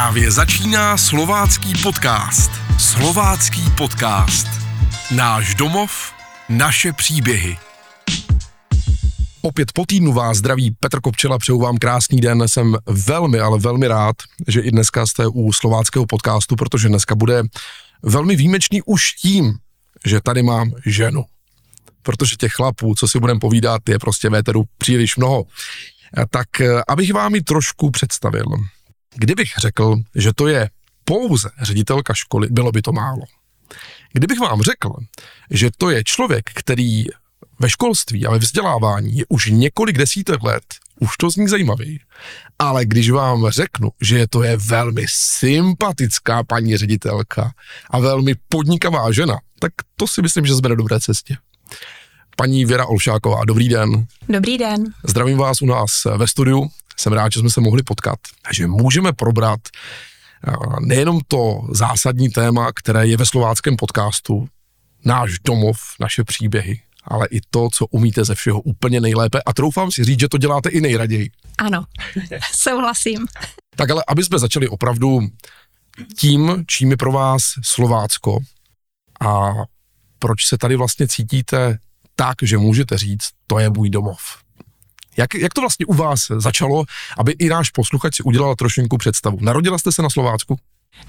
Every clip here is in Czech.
Právě začíná slovácký podcast. Slovácký podcast. Náš domov, naše příběhy. Opět po týdnu vás zdraví Petr Kopčela, přeju vám krásný den. Jsem velmi, ale velmi rád, že i dneska jste u slováckého podcastu, protože dneska bude velmi výjimečný už tím, že tady mám ženu. Protože těch chlapů, co si budeme povídat, je prostě véteru příliš mnoho. Tak eh, abych vám ji trošku představil. Kdybych řekl, že to je pouze ředitelka školy, bylo by to málo. Kdybych vám řekl, že to je člověk, který ve školství a ve vzdělávání je už několik desítek let, už to zní zajímavý. Ale když vám řeknu, že to je velmi sympatická paní ředitelka a velmi podnikavá žena, tak to si myslím, že jsme na dobré cestě. Paní Věra Olšáková, dobrý den. Dobrý den. Zdravím vás u nás ve studiu. Jsem rád, že jsme se mohli potkat. Takže můžeme probrat nejenom to zásadní téma, které je ve slováckém podcastu, náš domov, naše příběhy, ale i to, co umíte ze všeho úplně nejlépe a troufám si říct, že to děláte i nejraději. Ano, souhlasím. Tak ale aby jsme začali opravdu tím, čím je pro vás Slovácko a proč se tady vlastně cítíte tak, že můžete říct, to je můj domov. Jak, jak to vlastně u vás začalo, aby i náš posluchač si udělal trošinku představu? Narodila jste se na Slovácku?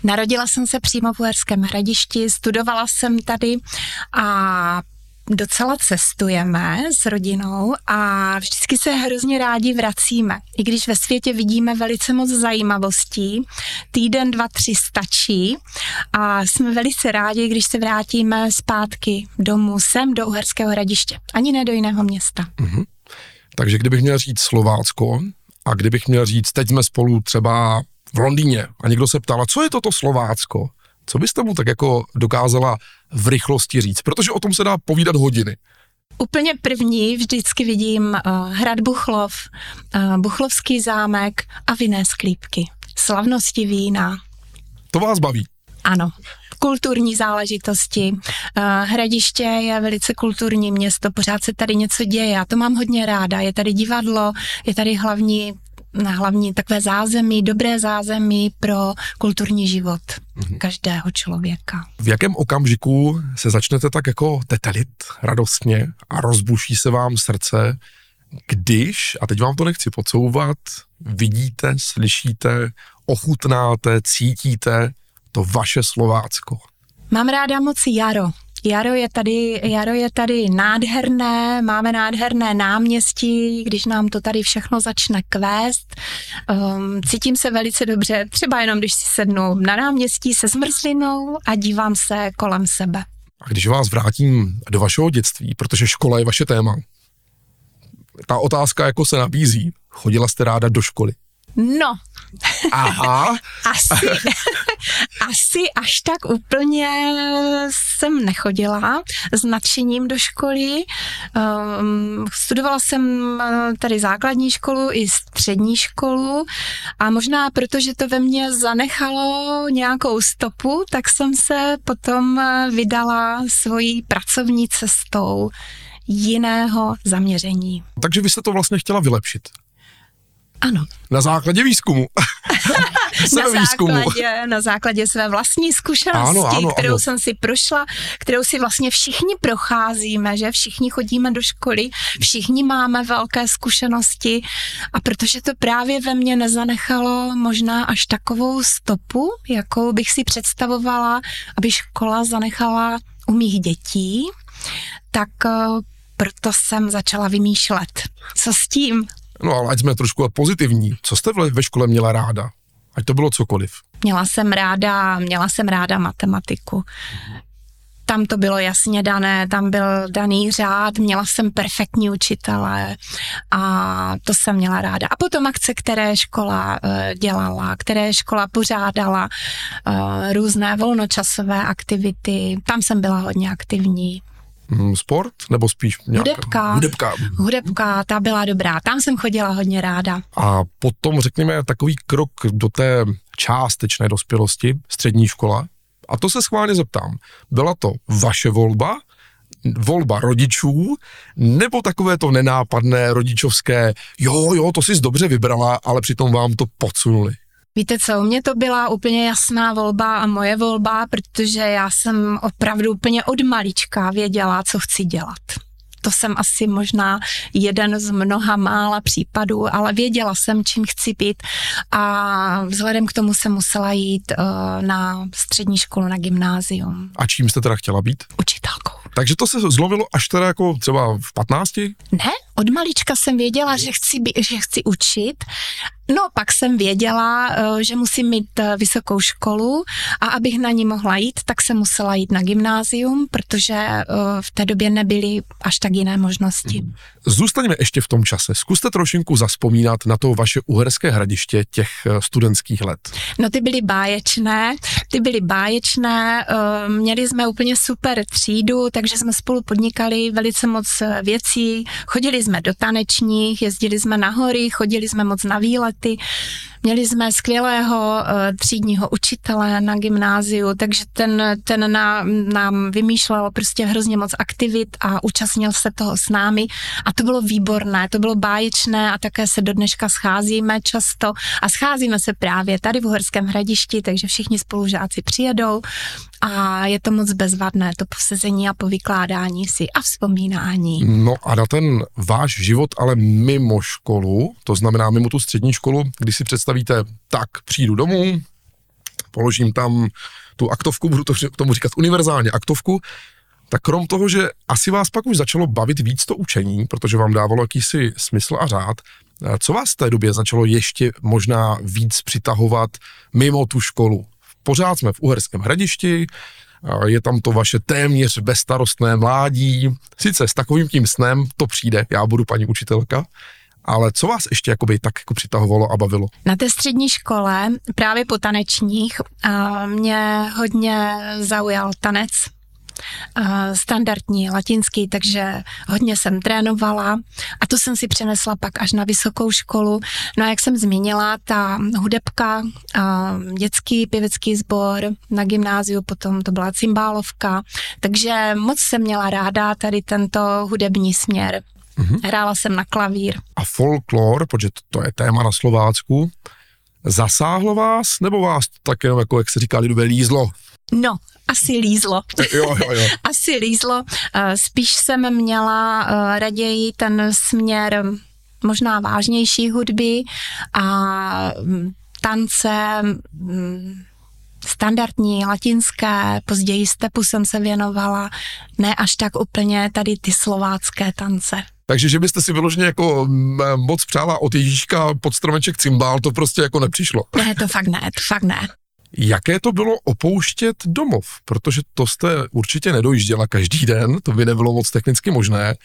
Narodila jsem se přímo v Uherském hradišti, studovala jsem tady a docela cestujeme s rodinou a vždycky se hrozně rádi vracíme. I když ve světě vidíme velice moc zajímavostí, týden, dva, tři stačí a jsme velice rádi, když se vrátíme zpátky domů sem do Uherského hradiště, ani ne do jiného města. Mm-hmm. Takže kdybych měl říct Slovácko a kdybych měl říct, teď jsme spolu třeba v Londýně a někdo se ptal, co je toto Slovácko, co byste mu tak jako dokázala v rychlosti říct? Protože o tom se dá povídat hodiny. Úplně první vždycky vidím uh, hrad Buchlov, uh, Buchlovský zámek a vinné sklípky. Slavnosti vína. To vás baví? Ano kulturní záležitosti. Uh, Hradiště je velice kulturní město, pořád se tady něco děje, já to mám hodně ráda. Je tady divadlo, je tady hlavní na hlavní takové zázemí, dobré zázemí pro kulturní život mm-hmm. každého člověka. V jakém okamžiku se začnete tak jako tetelit radostně a rozbuší se vám srdce, když, a teď vám to nechci podsouvat, vidíte, slyšíte, ochutnáte, cítíte to vaše Slovácko? Mám ráda moc jaro. Jaro je tady, jaro je tady nádherné, máme nádherné náměstí, když nám to tady všechno začne kvést. Um, cítím se velice dobře, třeba jenom když si sednu na náměstí se zmrzlinou a dívám se kolem sebe. A když vás vrátím do vašeho dětství, protože škola je vaše téma, ta otázka jako se nabízí. Chodila jste ráda do školy? No. Aha. asi, asi až tak úplně jsem nechodila s nadšením do školy. Um, studovala jsem eh, tady základní školu i střední školu a možná protože to ve mně zanechalo nějakou stopu, tak jsem se potom eh, vydala svojí pracovní cestou jiného zaměření. Takže vy jste to vlastně chtěla vylepšit. Ano. Na základě výzkumu. na, základě, na základě své vlastní zkušenosti, ano, ano, kterou ano. jsem si prošla, kterou si vlastně všichni procházíme, že všichni chodíme do školy, všichni máme velké zkušenosti a protože to právě ve mně nezanechalo možná až takovou stopu, jakou bych si představovala, aby škola zanechala u mých dětí, tak eh, proto jsem začala vymýšlet, co s tím, No ale ať jsme trošku pozitivní. Co jste ve škole měla ráda? Ať to bylo cokoliv. Měla jsem ráda, měla jsem ráda matematiku. Tam to bylo jasně dané, tam byl daný řád, měla jsem perfektní učitele a to jsem měla ráda. A potom akce, které škola uh, dělala, které škola pořádala, uh, různé volnočasové aktivity, tam jsem byla hodně aktivní. Mm, sport nebo spíš nějaká? Hudebka. Hudebka. Hudebka, ta byla dobrá, tam jsem chodila hodně ráda. A potom řekněme takový krok do té částečné dospělosti, střední škola. A to se schválně zeptám. Byla to vaše volba, volba rodičů, nebo takové to nenápadné rodičovské, jo, jo, to jsi dobře vybrala, ale přitom vám to podsunuli? Víte co, u mě to byla úplně jasná volba a moje volba, protože já jsem opravdu úplně od malička věděla, co chci dělat to jsem asi možná jeden z mnoha mála případů, ale věděla jsem, čím chci být a vzhledem k tomu jsem musela jít uh, na střední školu, na gymnázium. A čím jste teda chtěla být? Učitelkou. Takže to se zlomilo až teda jako třeba v 15? Ne, od malička jsem věděla, že chci, že chci učit No, pak jsem věděla, eh, že musím mít eh, vysokou školu a abych na ní mohla jít, tak jsem musela jít na gymnázium, protože eh, v té době nebyly až tak jiné možnosti. Mhm. Zůstaňme ještě v tom čase. Zkuste trošinku zaspomínat na to vaše uherské hradiště těch studentských let. No ty byly báječné, ty byly báječné, měli jsme úplně super třídu, takže jsme spolu podnikali velice moc věcí, chodili jsme do tanečních, jezdili jsme na hory, chodili jsme moc na výlet, ty Měli jsme skvělého uh, třídního učitele na gymnáziu, takže ten, ten nám, nám vymýšlel prostě hrozně moc aktivit a účastnil se toho s námi. A to bylo výborné, to bylo báječné a také se do dneška scházíme často. A scházíme se právě tady v Uherském hradišti, takže všichni spolužáci přijedou. A je to moc bezvadné, to posezení a povykládání si a vzpomínání. No a na ten váš život, ale mimo školu, to znamená mimo tu střední školu, když si představíte, tak přijdu domů, položím tam tu aktovku, budu to k tomu říkat univerzálně aktovku, tak krom toho, že asi vás pak už začalo bavit víc to učení, protože vám dávalo jakýsi smysl a řád, co vás v té době začalo ještě možná víc přitahovat mimo tu školu? Pořád jsme v Uherském hradišti, je tam to vaše téměř bezstarostné mládí. Sice s takovým tím snem to přijde, já budu paní učitelka, ale co vás ještě jakoby tak jako přitahovalo a bavilo? Na té střední škole, právě po tanečních, mě hodně zaujal tanec, standardní latinský, takže hodně jsem trénovala a to jsem si přenesla pak až na vysokou školu. No a jak jsem zmínila, ta hudebka, dětský pěvecký sbor na gymnáziu, potom to byla cymbálovka, takže moc jsem měla ráda tady tento hudební směr. Mm-hmm. Hrála jsem na klavír. A folklor, protože to je téma na Slovácku, zasáhlo vás, nebo vás tak jenom jako, jak se říká lidové, lízlo? No, asi lízlo. Jo, jo, jo. asi lízlo. Eh, spíš jsem měla eh, raději ten směr možná vážnější hudby a mm, tance mm, standardní, latinské, později stepu jsem se věnovala, ne až tak úplně tady ty slovácké tance. Takže, že byste si vyloženě jako moc přála od Ježíška pod stromeček cymbál, to prostě jako nepřišlo. Ne, to fakt ne, to fakt ne. Jaké to bylo opouštět domov? Protože to jste určitě nedojížděla každý den, to by nebylo moc technicky možné.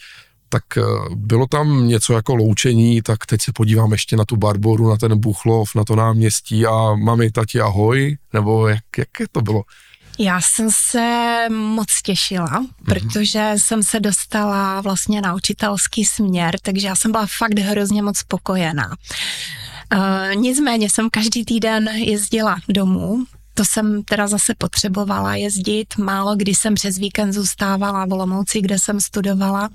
Tak eh, bylo tam něco jako loučení, tak teď se podívám ještě na tu Barboru, na ten Buchlov, na to náměstí a mami, tati, ahoj, nebo jak, jaké to bylo? Já jsem se moc těšila, mm-hmm. protože jsem se dostala vlastně na učitelský směr, takže já jsem byla fakt hrozně moc spokojená. Uh, nicméně jsem každý týden jezdila domů, to jsem teda zase potřebovala jezdit, málo kdy jsem přes víkend zůstávala v Olomouci, kde jsem studovala.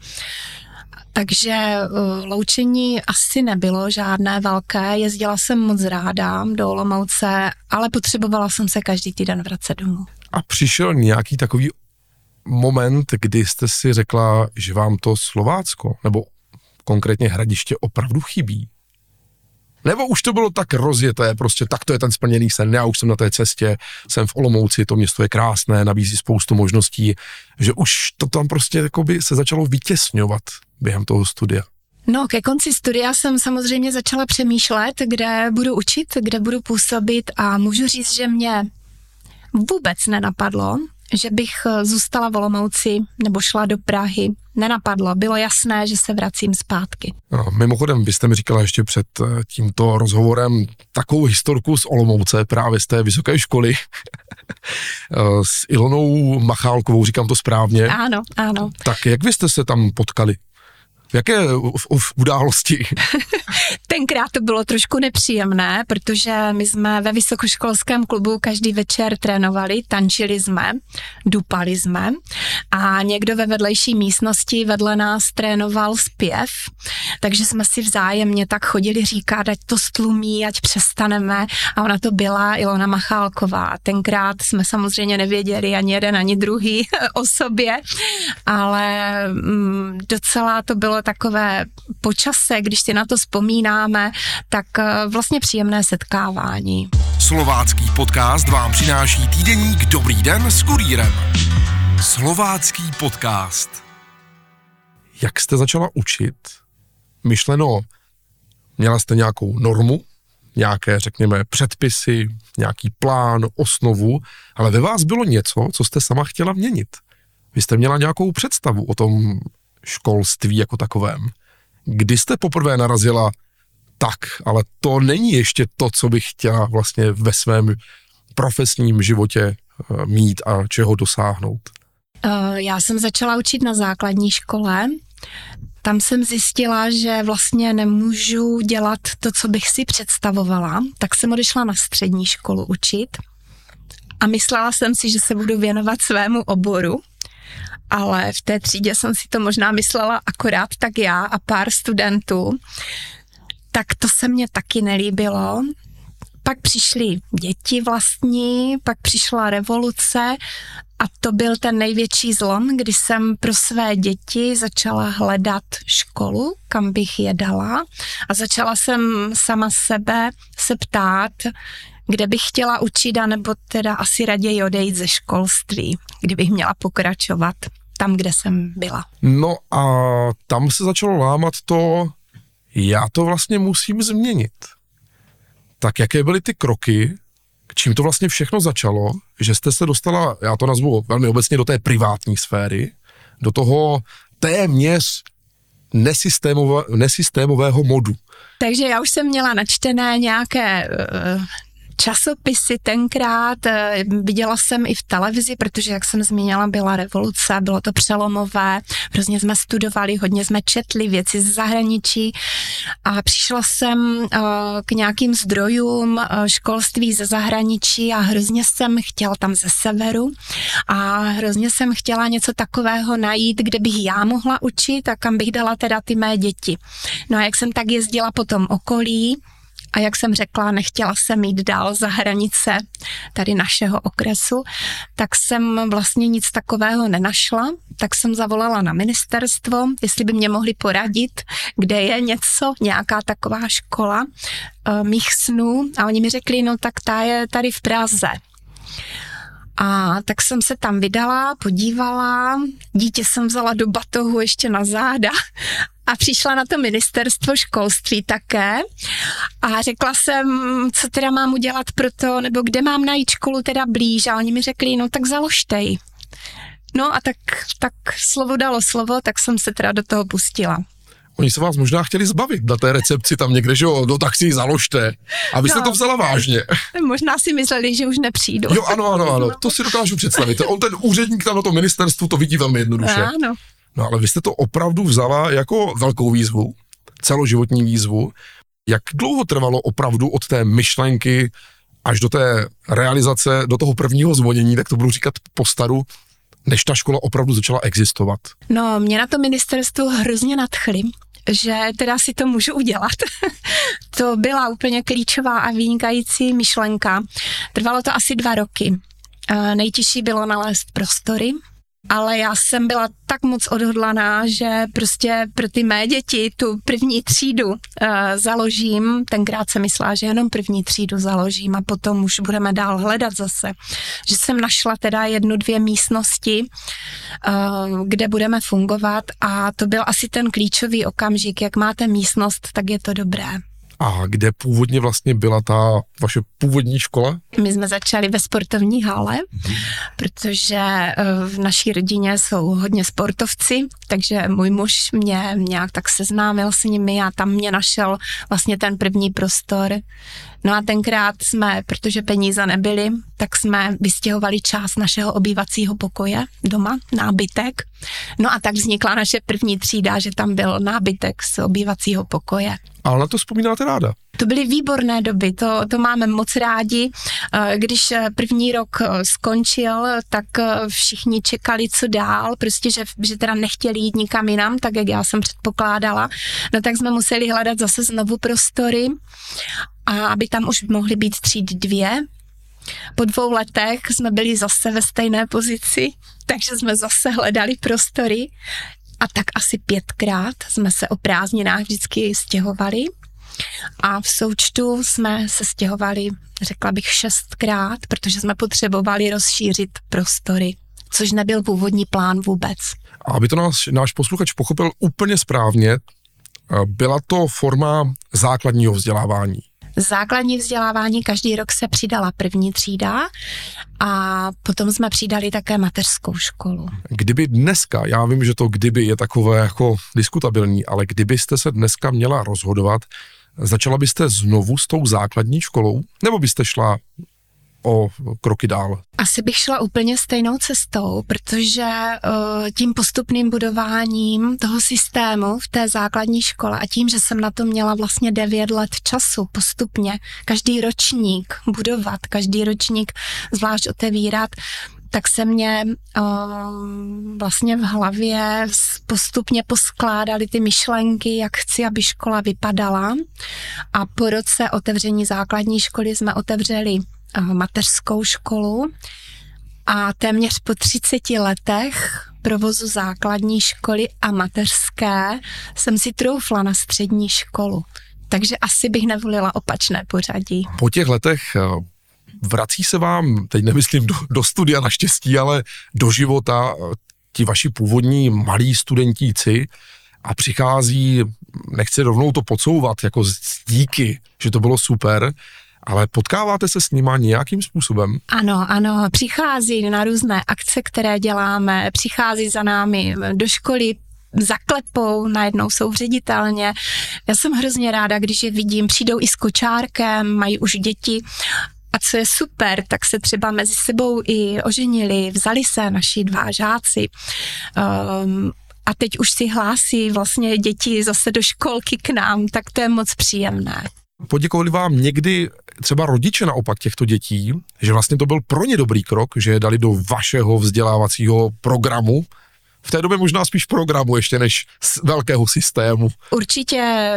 Takže uh, loučení asi nebylo žádné velké, jezdila jsem moc ráda do Olomouce, ale potřebovala jsem se každý týden vracet domů. A přišel nějaký takový moment, kdy jste si řekla, že vám to Slovácko, nebo konkrétně hradiště opravdu chybí? Nebo už to bylo tak rozjeté, prostě tak to je ten splněný sen, já už jsem na té cestě, jsem v Olomouci, to město je krásné, nabízí spoustu možností, že už to tam prostě jakoby se začalo vytěsňovat během toho studia. No, ke konci studia jsem samozřejmě začala přemýšlet, kde budu učit, kde budu působit a můžu říct, že mě vůbec nenapadlo, že bych eh, zůstala v Olomouci nebo šla do Prahy. Nenapadlo, bylo jasné, že se vracím zpátky. No, mimochodem, vy jste mi říkala ještě před eh, tímto rozhovorem takovou historku z Olomouce, právě z té vysoké školy, eh, s Ilonou Machálkovou, říkám to správně. Ano, ano. Tak jak vy jste se tam potkali? Jaké v, v události? Tenkrát to bylo trošku nepříjemné, protože my jsme ve vysokoškolském klubu každý večer trénovali, tančili jsme, dupali jsme a někdo ve vedlejší místnosti vedle nás trénoval zpěv, takže jsme si vzájemně tak chodili říkat, ať to stlumí, ať přestaneme a ona to byla Ilona Machálková. Tenkrát jsme samozřejmě nevěděli ani jeden, ani druhý o sobě, ale mm, docela to bylo takové počase, když si na to vzpomínáme, tak eh, vlastně příjemné setkávání. Slovácký podcast vám přináší týdeník Dobrý den s kurýrem. Slovácký podcast. Jak jste začala učit? Myšleno, měla jste nějakou normu, nějaké, řekněme, předpisy, nějaký plán, osnovu, ale ve vás bylo něco, co jste sama chtěla měnit. Vy jste měla nějakou představu o tom školství jako takovém. Kdy jste poprvé narazila tak, ale to není ještě to, co bych chtěla vlastně ve svém profesním životě eh, mít a čeho dosáhnout? Eh, já jsem začala učit na základní škole. Tam jsem zjistila, že vlastně nemůžu dělat to, co bych si představovala, tak jsem odešla na střední školu učit a myslela jsem si, že se budu věnovat svému oboru ale v té třídě jsem si to možná myslela akorát tak já a pár studentů, tak to se mně taky nelíbilo. Pak přišly děti vlastní, pak přišla revoluce a to byl ten největší zlom, kdy jsem pro své děti začala hledat školu, kam bych je dala a začala jsem sama sebe se ptát, kde bych chtěla učit, anebo teda asi raději odejít ze školství, kdybych měla pokračovat tam, kde jsem byla. No a tam se začalo lámat to, já to vlastně musím změnit. Tak jaké byly ty kroky, k čím to vlastně všechno začalo, že jste se dostala, já to nazvu velmi obecně, do té privátní sféry, do toho téměř nesystémové, nesystémového modu. Takže já už jsem měla načtené nějaké uh, časopisy tenkrát, eh, viděla jsem i v televizi, protože, jak jsem zmínila, byla revoluce, bylo to přelomové, hrozně jsme studovali, hodně jsme četli věci z zahraničí a přišla jsem eh, k nějakým zdrojům eh, školství ze zahraničí a hrozně jsem chtěla tam ze severu a hrozně jsem chtěla něco takového najít, kde bych já mohla učit a kam bych dala teda ty mé děti. No a jak jsem tak jezdila po tom okolí, a jak jsem řekla, nechtěla jsem jít dál za hranice tady našeho okresu, tak jsem vlastně nic takového nenašla, tak jsem zavolala na ministerstvo, jestli by mě mohli poradit, kde je něco, nějaká taková škola uh, mých snů. A oni mi řekli, no tak ta je tady v Praze. A tak jsem se tam vydala, podívala, dítě jsem vzala do batohu ještě na záda a přišla na to ministerstvo školství také a řekla jsem, co teda mám udělat pro to, nebo kde mám najít školu teda blíž a oni mi řekli, no tak založtej. No a tak, tak slovo dalo slovo, tak jsem se teda do toho pustila. Oni se vás možná chtěli zbavit na té recepci tam někde, že jo, do taxi založte. A vy jste no, to vzala vážně. Možná si mysleli, že už nepřijdu. Jo, ano, ano, ano, to si dokážu představit. On ten úředník tam na tom ministerstvu to vidí velmi jednoduše. Ano. No ale vy jste to opravdu vzala jako velkou výzvu, celoživotní výzvu. Jak dlouho trvalo opravdu od té myšlenky až do té realizace, do toho prvního zvonění, tak to budu říkat po staru, než ta škola opravdu začala existovat? No, mě na to ministerstvo hrozně nadchly, že teda si to můžu udělat. to byla úplně klíčová a vynikající myšlenka. Trvalo to asi dva roky. Nejtěžší bylo nalézt prostory, ale já jsem byla tak moc odhodlaná, že prostě pro ty mé děti tu první třídu uh, založím. Tenkrát jsem myslela, že jenom první třídu založím a potom už budeme dál hledat zase. Že jsem našla teda jednu, dvě místnosti, uh, kde budeme fungovat a to byl asi ten klíčový okamžik. Jak máte místnost, tak je to dobré. A kde původně vlastně byla ta vaše původní škola? My jsme začali ve sportovní hale, mm-hmm. protože eh, v naší rodině jsou hodně sportovci, takže můj muž mě nějak tak seznámil s nimi a tam mě našel vlastně ten první prostor. No a tenkrát jsme, protože peníze nebyly, tak jsme vystěhovali část našeho obývacího pokoje doma, nábytek. No a tak vznikla naše první třída, že tam byl nábytek z obývacího pokoje. Ale na to vzpomínáte ráda. To byly výborné doby, to, to máme moc rádi. Eh, když eh, první rok eh, skončil, tak všichni čekali, co dál, prostě, že, že teda nechtěli jít nikam jinam, tak jak já jsem předpokládala. No tak jsme museli hledat zase znovu prostory, a aby tam už mohly být tříd dvě, po dvou letech jsme byli zase ve stejné pozici, takže jsme zase hledali prostory a tak asi pětkrát jsme se o prázdninách vždycky stěhovali. A v součtu jsme se stěhovali, řekla bych, šestkrát, protože jsme potřebovali rozšířit prostory, což nebyl původní plán vůbec. A aby to náš, náš posluchač pochopil úplně správně, byla to forma základního vzdělávání základní vzdělávání každý rok se přidala první třída a potom jsme přidali také mateřskou školu. Kdyby dneska, já vím, že to kdyby je takové jako diskutabilní, ale kdybyste se dneska měla rozhodovat, začala byste znovu s tou základní školou, nebo byste šla o kroky dál? Asi bych šla úplně stejnou cestou, protože uh, tím postupným budováním toho systému v té základní škole a tím, že jsem na to měla vlastně 9 let času postupně, každý ročník budovat, každý ročník zvlášť otevírat, tak se mě uh, vlastně v hlavě postupně poskládaly ty myšlenky, jak chci, aby škola vypadala. A po roce otevření základní školy jsme otevřeli mateřskou školu a téměř po 30 letech provozu základní školy a mateřské jsem si troufla na střední školu. Takže asi bych nevolila opačné pořadí. Po těch letech eh, vrací se vám, teď nemyslím do, do studia naštěstí, ale do života eh, ti vaši původní malí studentíci a přichází, nechci rovnou to podsouvat, jako díky, že to bylo super, ale potkáváte se s nima nějakým způsobem? Ano, ano, přichází na různé akce, které děláme, přichází za námi do školy, zaklepou, najednou jsou ředitelně. Já jsem hrozně ráda, když je vidím, přijdou i s kočárkem, mají už děti a co je super, tak se třeba mezi sebou i oženili, vzali se naši dva žáci. Um, a teď už si hlásí vlastně děti zase do školky k nám, tak to je moc příjemné. Poděkovali vám někdy třeba rodiče naopak těchto dětí, že vlastně to byl pro ně dobrý krok, že je dali do vašeho vzdělávacího programu, v té době možná spíš programu ještě než z velkého systému. Určitě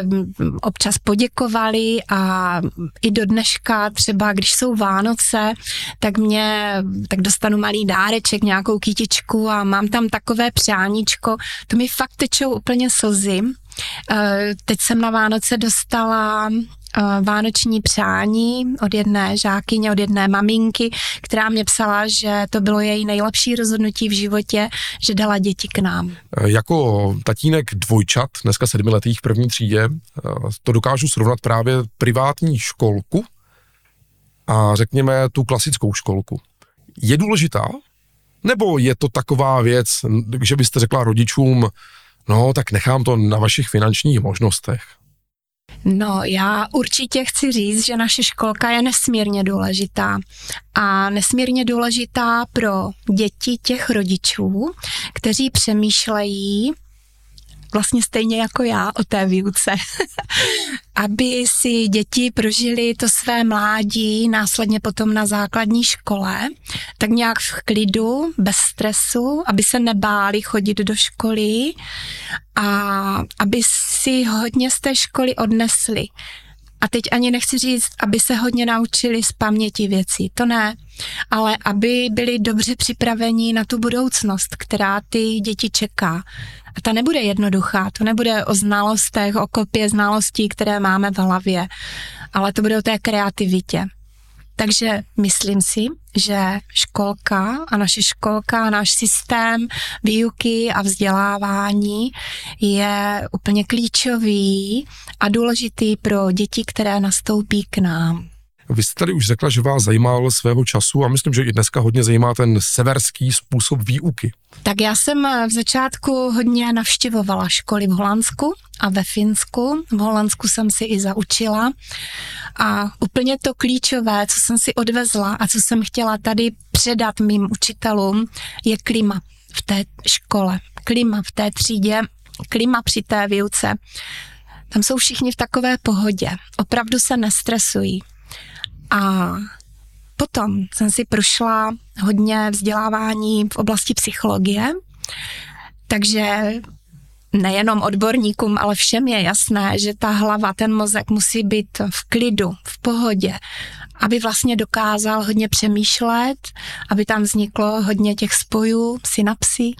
občas poděkovali a i do dneška třeba, když jsou Vánoce, tak mě, tak dostanu malý dáreček, nějakou kytičku a mám tam takové přáníčko, to mi fakt tečou úplně slzy. Eh, teď jsem na Vánoce dostala vánoční přání od jedné žákyně, od jedné maminky, která mě psala, že to bylo její nejlepší rozhodnutí v životě, že dala děti k nám. E, jako tatínek dvojčat, dneska sedmiletých v první třídě, e, to dokážu srovnat právě privátní školku a řekněme tu klasickou školku. Je důležitá? Nebo je to taková věc, že byste řekla rodičům, no tak nechám to na vašich finančních možnostech? No, já určitě chci říct, že naše školka je nesmírně důležitá. A nesmírně důležitá pro děti těch rodičů, kteří přemýšlejí vlastně stejně jako já o té výuce, aby si děti prožili to své mládí následně potom na základní škole, tak nějak v klidu, bez stresu, aby se nebáli chodit do školy a aby si hodně z té školy odnesli. A teď ani nechci říct, aby se hodně naučili z paměti věcí, to ne, ale aby byli dobře připraveni na tu budoucnost, která ty děti čeká. A ta nebude jednoduchá, to nebude o znalostech, o kopě znalostí, které máme v hlavě, ale to bude o té kreativitě. Takže myslím si, že školka a naše školka a náš systém výuky a vzdělávání je úplně klíčový a důležitý pro děti, které nastoupí k nám. Vy jste tady už řekla, že vás zajímal svého času a myslím, že i dneska hodně zajímá ten severský způsob výuky. Tak já jsem v začátku hodně navštěvovala školy v Holandsku a ve Finsku. V Holandsku jsem si i zaučila a úplně to klíčové, co jsem si odvezla a co jsem chtěla tady předat mým učitelům, je klima v té škole, klima v té třídě, klima při té výuce Tam jsou všichni v takové pohodě. Opravdu se nestresují. A potom jsem si prošla hodně vzdělávání v oblasti psychologie, takže nejenom odborníkům, ale všem je jasné, že ta hlava, ten mozek musí být v klidu, v pohodě, aby vlastně dokázal hodně přemýšlet, aby tam vzniklo hodně těch spojů, synapsí,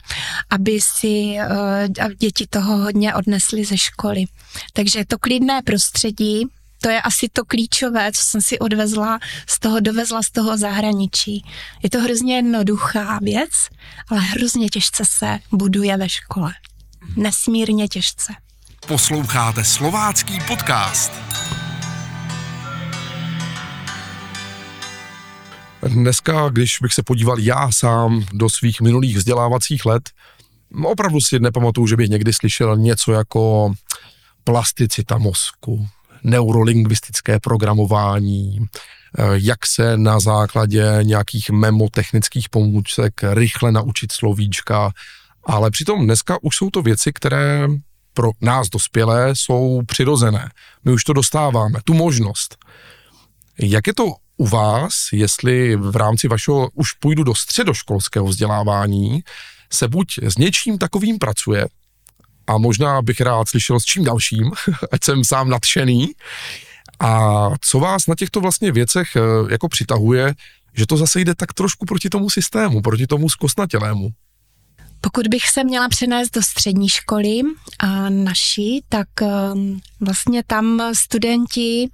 aby si uh, děti toho hodně odnesly ze školy. Takže to klidné prostředí, to je asi to klíčové, co jsem si odvezla z toho, dovezla z toho zahraničí. Je to hrozně jednoduchá věc, ale hrozně těžce se buduje ve škole. Nesmírně těžce. Posloucháte slovácký podcast. Dneska, když bych se podíval já sám do svých minulých vzdělávacích let, opravdu si nepamatuju, že bych někdy slyšel něco jako plasticita mozku, neurolingvistické programování, eh, jak se na základě nějakých memotechnických pomůcek rychle naučit slovíčka, ale přitom dneska už jsou to věci, které pro nás dospělé jsou přirozené. My už to dostáváme, tu možnost. Jak je to u vás, jestli v rámci vašeho už půjdu do středoškolského vzdělávání, se buď s něčím takovým pracuje, a možná bych rád slyšel s čím dalším, ať jsem sám nadšený. A co vás na těchto vlastně věcech eh, jako přitahuje, že to zase jde tak trošku proti tomu systému, proti tomu zkosnatělému? Pokud bych se měla přenést do střední školy a naší, tak ehm, vlastně tam studenti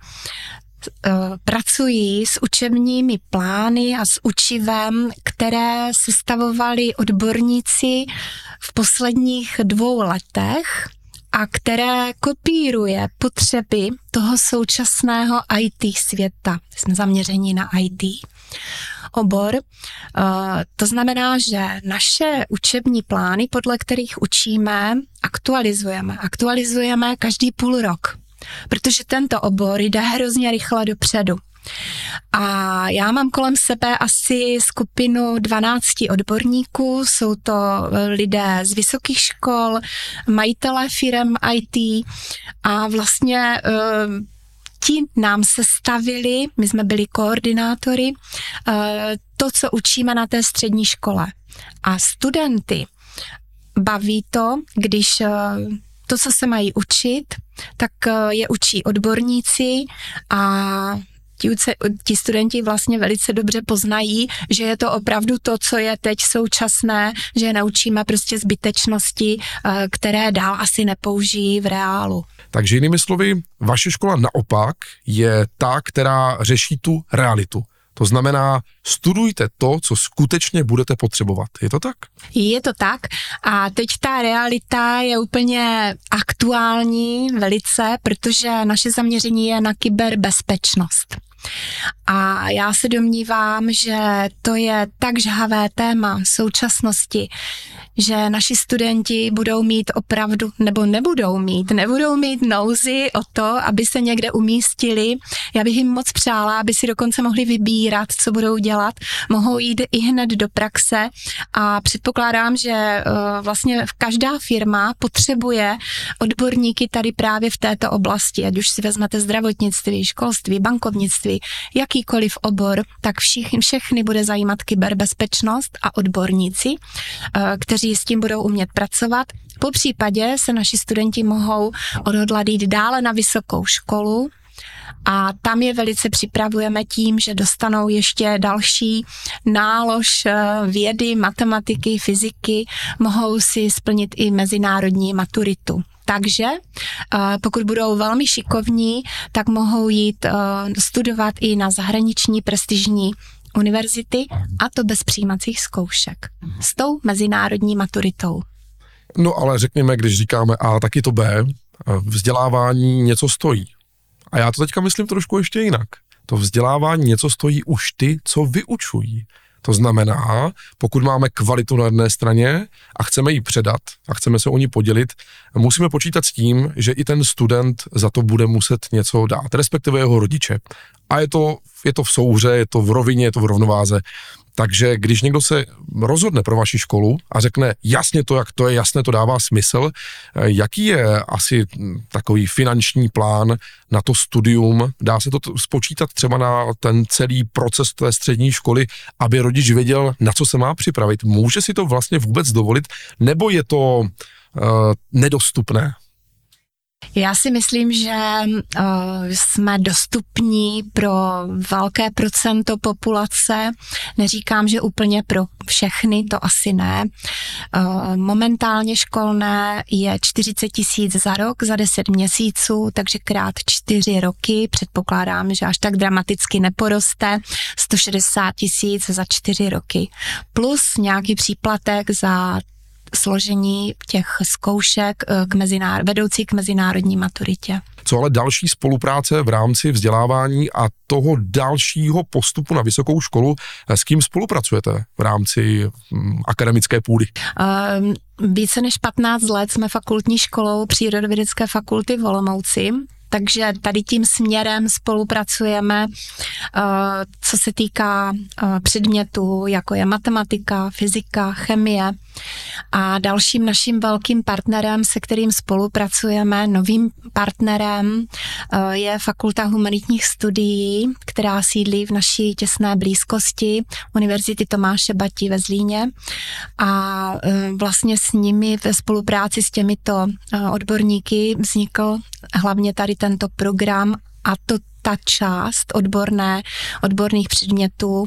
pracují s učebními plány a s učivem, které sestavovali odborníci v posledních dvou letech a které kopíruje potřeby toho současného IT světa. Jsme zaměření na IT obor. Eh, to znamená, že naše učební plány, podle kterých učíme, aktualizujeme. Aktualizujeme každý půl rok, protože tento obor jde hrozně rychle dopředu. A já mám kolem sebe asi skupinu 12 odborníků, jsou to lidé z vysokých škol, majitelé firm IT a vlastně uh, ti nám se stavili, my jsme byli koordinátory, uh, to, co učíme na té střední škole. A studenty baví to, když to, co se mají učit, tak je učí odborníci a ti, ti studenti vlastně velice dobře poznají, že je to opravdu to, co je teď současné, že naučíme prostě zbytečnosti, eh, které dál asi nepoužijí v reálu. Takže jinými slovy, vaše škola naopak je ta, která řeší tu realitu. To znamená, studujte to, co skutečně budete potřebovat. Je to tak? Je to tak. A teď ta realita je úplně aktuální velice, protože naše zaměření je na kyberbezpečnost. A já se domnívám, že to je tak žhavé téma současnosti, že naši studenti budou mít opravdu, nebo nebudou mít, nebudou mít nouzy o to, aby se někde umístili. Já bych jim moc přála, aby si dokonce mohli vybírat, co budou dělat. Mohou jít i hned do praxe a předpokládám, že uh, vlastně každá firma potřebuje odborníky tady právě v této oblasti, ať už si vezmete zdravotnictví, školství, bankovnictví, jakýkoliv obor, tak všichni, všechny bude zajímat kyberbezpečnost a odborníci, uh, kteří s tím budou umět pracovat. Po případě se naši studenti mohou odhodlat jít dále na vysokou školu, a tam je velice připravujeme tím, že dostanou ještě další nálož eh, vědy, matematiky, fyziky, mohou si splnit i mezinárodní maturitu. Takže eh, pokud budou velmi šikovní, tak mohou jít eh, studovat i na zahraniční prestižní univerzity a to bez přijímacích zkoušek s tou mezinárodní maturitou. No ale řekněme, když říkáme A, taky to B, vzdělávání něco stojí. A já to teďka myslím trošku ještě jinak. To vzdělávání něco stojí už ty, co vyučují. To znamená, pokud máme kvalitu na jedné straně a chceme ji předat a chceme se o ní podělit, musíme počítat s tím, že i ten student za to bude muset něco dát, respektive jeho rodiče. A je to, je to v souhře, je to v rovině, je to v rovnováze. Takže když někdo se rozhodne pro vaši školu a řekne jasně to, jak to je, jasně to dává smysl, eh, jaký je asi takový finanční plán na to studium? Dá se to spočítat třeba na ten celý proces té střední školy, aby rodič věděl, na co se má připravit? Může si to vlastně vůbec dovolit, nebo je to uh, nedostupné? Já si myslím, že uh, jsme dostupní pro velké procento populace. Neříkám, že úplně pro všechny, to asi ne. Uh, momentálně školné je 40 tisíc za rok, za 10 měsíců, takže krát 4 roky. Předpokládám, že až tak dramaticky neporoste. 160 tisíc za 4 roky. Plus nějaký příplatek za složení těch zkoušek eh, k mezinár- vedoucí k mezinárodní maturitě. Co ale další spolupráce v rámci vzdělávání a toho dalšího postupu na vysokou školu, eh, s kým spolupracujete v rámci hm, akademické půdy? Um, více než 15 let jsme fakultní školou Přírodovědecké fakulty v Olomouci takže tady tím směrem spolupracujeme, eh, co se týká předmětů, jako je matematika, fyzika, chemie. A dalším naším velkým partnerem, se kterým spolupracujeme, novým partnerem, eh, je Fakulta humanitních studií, která sídlí v naší těsné blízkosti Univerzity Tomáše Batí ve Zlíně. A vlastně s nimi ve spolupráci s těmito odborníky vznikl hlavně tady tento program a to ta část odborné, odborných předmětů uh,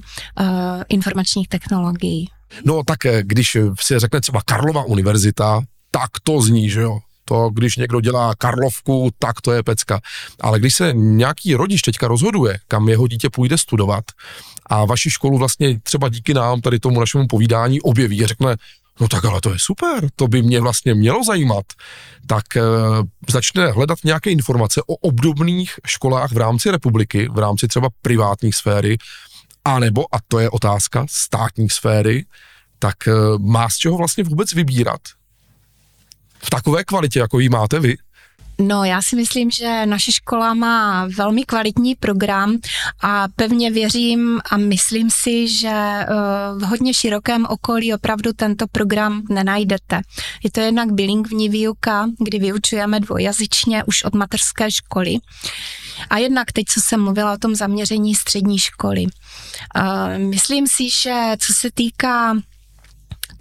informačních technologií. No tak eh, když si řekne třeba Karlova univerzita, tak to zní, že jo? To, když někdo dělá Karlovku, tak to je pecka. Ale když se nějaký rodič teďka rozhoduje, kam jeho dítě půjde studovat a vaši školu vlastně třeba díky nám, tady tomu našemu povídání objeví a řekne, no tak ale to je super, to by mě vlastně mělo zajímat, tak e, začne hledat nějaké informace o obdobných školách v rámci republiky, v rámci třeba privátní sféry, anebo, a to je otázka, státní sféry, tak e, má z čeho vlastně vůbec vybírat. V takové kvalitě, jako ji máte vy, No, já si myslím, že naše škola má velmi kvalitní program a pevně věřím a myslím si, že eh, v hodně širokém okolí opravdu tento program nenajdete. Je to jednak bilingvní výuka, kdy vyučujeme dvojazyčně už od mateřské školy. A jednak teď, co jsem mluvila o tom zaměření střední školy. Eh, myslím si, že co se týká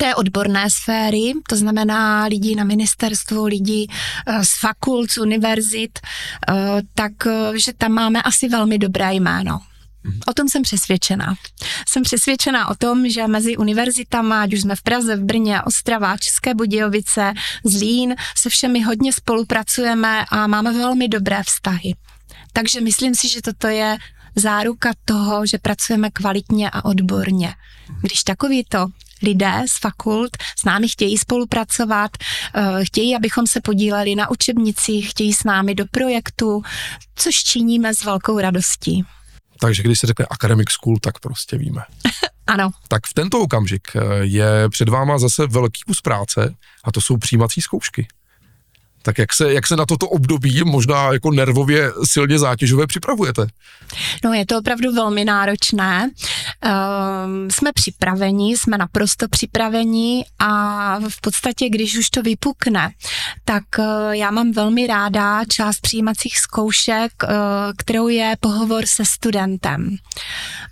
té odborné sféry, to znamená lidí na ministerstvu, lidí eh, z fakult, z univerzit, eh, tak eh, že tam máme asi velmi dobré jméno. Mhm. O tom jsem přesvědčená. Jsem přesvědčená o tom, že mezi univerzitama, ať už jsme v Praze, v Brně, Ostrava, České Budějovice, Zlín, se všemi hodně spolupracujeme a máme velmi dobré vztahy. Takže myslím si, že toto je záruka toho, že pracujeme kvalitně a odborně. Když takovýto lidé z fakult s námi chtějí spolupracovat, eh, chtějí, abychom se podíleli na učebnicích, chtějí s námi do projektu, což činíme s velkou radostí. Takže když se řekne academic school, tak prostě víme. ano. Tak v tento okamžik eh, je před váma zase velký kus práce a to jsou přijímací zkoušky. Tak jak se, jak se na toto období možná jako nervově silně zátěžové připravujete? No je to opravdu velmi náročné. Um, jsme připraveni, jsme naprosto připraveni a v podstatě, když už to vypukne, tak uh, já mám velmi ráda část přijímacích zkoušek, uh, kterou je pohovor se studentem.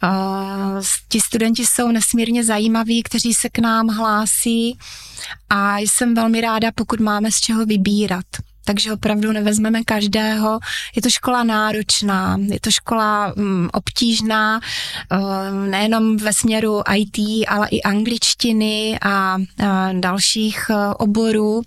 Uh, ti studenti jsou nesmírně zajímaví, kteří se k nám hlásí a jsem velmi ráda, pokud máme z čeho vybírat takže opravdu nevezmeme každého. Je to škola náročná, je to škola um, obtížná, um, nejenom ve směru IT, ale i angličtiny a dalších uh, oborů,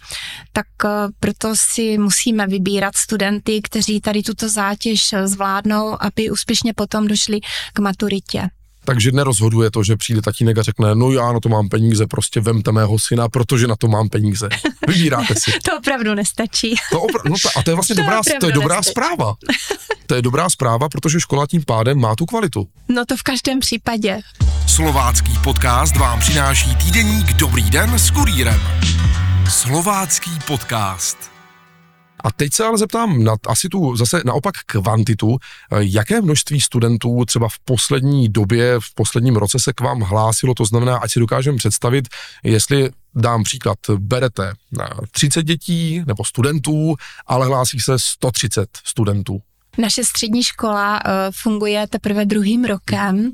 tak uh, proto si musíme vybírat studenty, kteří tady tuto zátěž zvládnou, aby úspěšně potom došli k maturitě. Takže nerozhoduje to, že přijde tatínek a řekne, no já na to mám peníze, prostě vemte mého syna, protože na to mám peníze. Vybíráte si. to opravdu nestačí. To opra- no to, a to je vlastně to dobrá, to je dobrá zpráva. To je dobrá zpráva, protože škola tím pádem má tu kvalitu. No to v každém případě. Slovácký podcast vám přináší týdeník Dobrý den s kurýrem. Slovácký podcast. A teď se ale zeptám na asi tu zase naopak kvantitu, jaké množství studentů třeba v poslední době, v posledním roce se k vám hlásilo, to znamená, ať si dokážeme představit, jestli dám příklad, berete 30 dětí nebo studentů, ale hlásí se 130 studentů. Naše střední škola uh, funguje teprve druhým rokem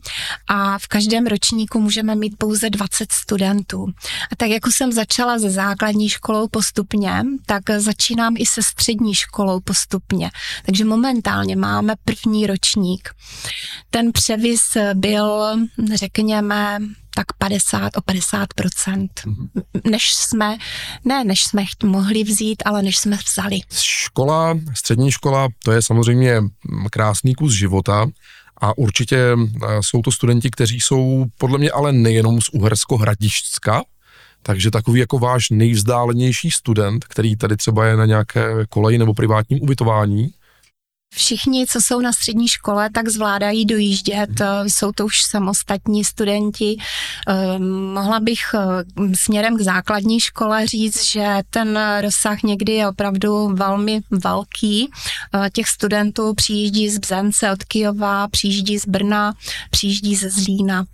a v každém ročníku můžeme mít pouze 20 studentů. A tak jako jsem začala se základní školou postupně, tak začínám i se střední školou postupně. Takže momentálně máme první ročník. Ten převis byl, řekněme, tak 50 o 50 mm-hmm. než jsme, ne než jsme mohli vzít, ale než jsme vzali. Škola, střední škola, to je samozřejmě krásný kus života a určitě eh, jsou to studenti, kteří jsou podle mě ale nejenom z Uhersko-Hradišťska, takže takový jako váš nejvzdálenější student, který tady třeba je na nějaké koleji nebo privátním ubytování, Všichni, co jsou na střední škole, tak zvládají dojíždět, mhm. eh, jsou to už samostatní studenti. Eh, mohla bych eh, směrem k základní škole říct, že ten rozsah někdy je opravdu velmi velký. Těch studentů přijíždí z Bzence od Kijova, přijíždí z Brna, přijíždí ze Zlína.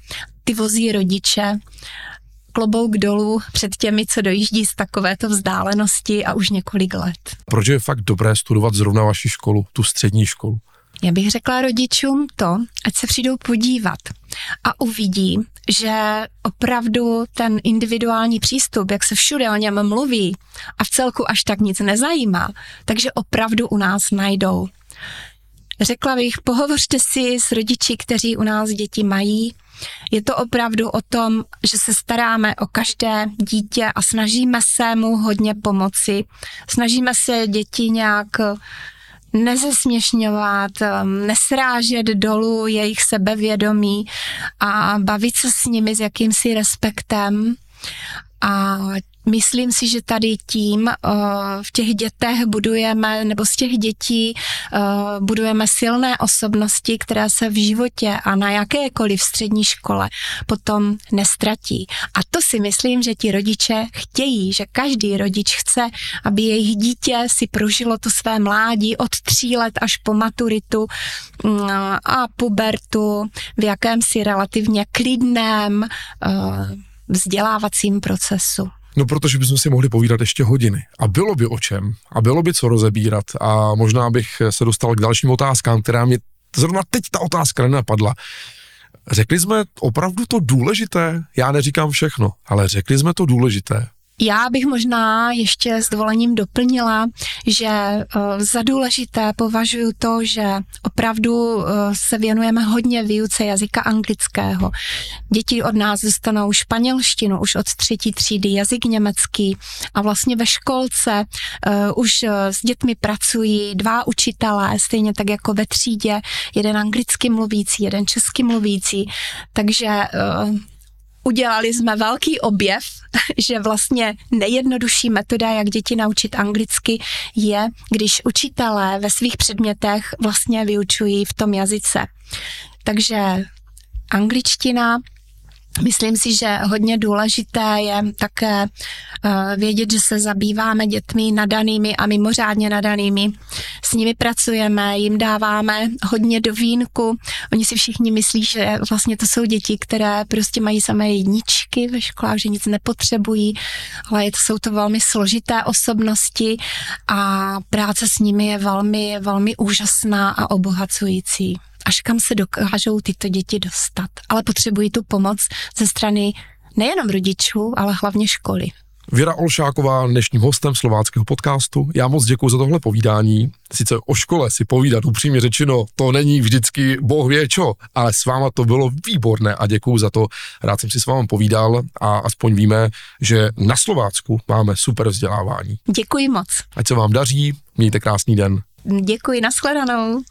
Ty vozí rodiče klobouk dolů před těmi, co dojíždí z takovéto vzdálenosti a už několik let. Proč je fakt dobré studovat zrovna vaši školu, tu střední školu? Já bych řekla rodičům to, ať se přijdou podívat a uvidí, že opravdu ten individuální přístup, jak se všude o něm mluví a v celku až tak nic nezajímá, takže opravdu u nás najdou. Řekla bych, pohovořte si s rodiči, kteří u nás děti mají, je to opravdu o tom, že se staráme o každé dítě a snažíme se mu hodně pomoci. Snažíme se děti nějak nezesměšňovat, nesrážet dolů jejich sebevědomí a bavit se s nimi s jakýmsi respektem. A Myslím si, že tady tím uh, v těch dětech budujeme, nebo z těch dětí uh, budujeme silné osobnosti, které se v životě a na jakékoliv střední škole potom nestratí. A to si myslím, že ti rodiče chtějí, že každý rodič chce, aby jejich dítě si prožilo to své mládí od tří let až po maturitu uh, a pubertu v jakémsi relativně klidném uh, vzdělávacím procesu. No, protože bychom si mohli povídat ještě hodiny. A bylo by o čem. A bylo by co rozebírat. A možná bych se dostal k dalším otázkám, která mě zrovna teď ta otázka nenapadla. Řekli jsme opravdu to důležité? Já neříkám všechno, ale řekli jsme to důležité. Já bych možná ještě s dovolením doplnila, že uh, za důležité považuji to, že opravdu uh, se věnujeme hodně výuce jazyka anglického. Děti od nás dostanou španělštinu už od třetí třídy, jazyk německý a vlastně ve školce uh, už s dětmi pracují dva učitelé, stejně tak jako ve třídě, jeden anglicky mluvící, jeden česky mluvící, takže udělali jsme velký objev, že vlastně nejjednodušší metoda, jak děti naučit anglicky, je, když učitelé ve svých předmětech vlastně vyučují v tom jazyce. Takže angličtina Myslím si, že hodně důležité je také eh, vědět, že se zabýváme dětmi nadanými a mimořádně nadanými. S nimi pracujeme, jim dáváme hodně do vínku. Oni si všichni myslí, že vlastně to jsou děti, které prostě mají samé jedničky ve školách, že nic nepotřebují, ale jsou to velmi složité osobnosti a práce s nimi je velmi, velmi úžasná a obohacující až kam se dokážou tyto děti dostat. Ale potřebují tu pomoc ze strany nejenom rodičů, ale hlavně školy. Věra Olšáková, dnešním hostem slováckého podcastu. Já moc děkuji za tohle povídání. Sice o škole si povídat, upřímně řečeno, to není vždycky boh ví čo, ale s váma to bylo výborné a děkuji za to. Rád jsem si s vámi povídal a aspoň víme, že na Slovácku máme super vzdělávání. Děkuji moc. Ať se vám daří, mějte krásný den. Děkuji, nashledanou.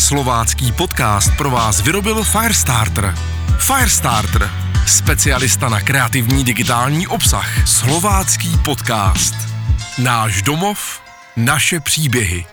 Slovácký podcast pro vás vyrobil Firestarter. Firestarter, specialista na kreativní digitální obsah. Slovácký podcast. Náš domov, naše příběhy.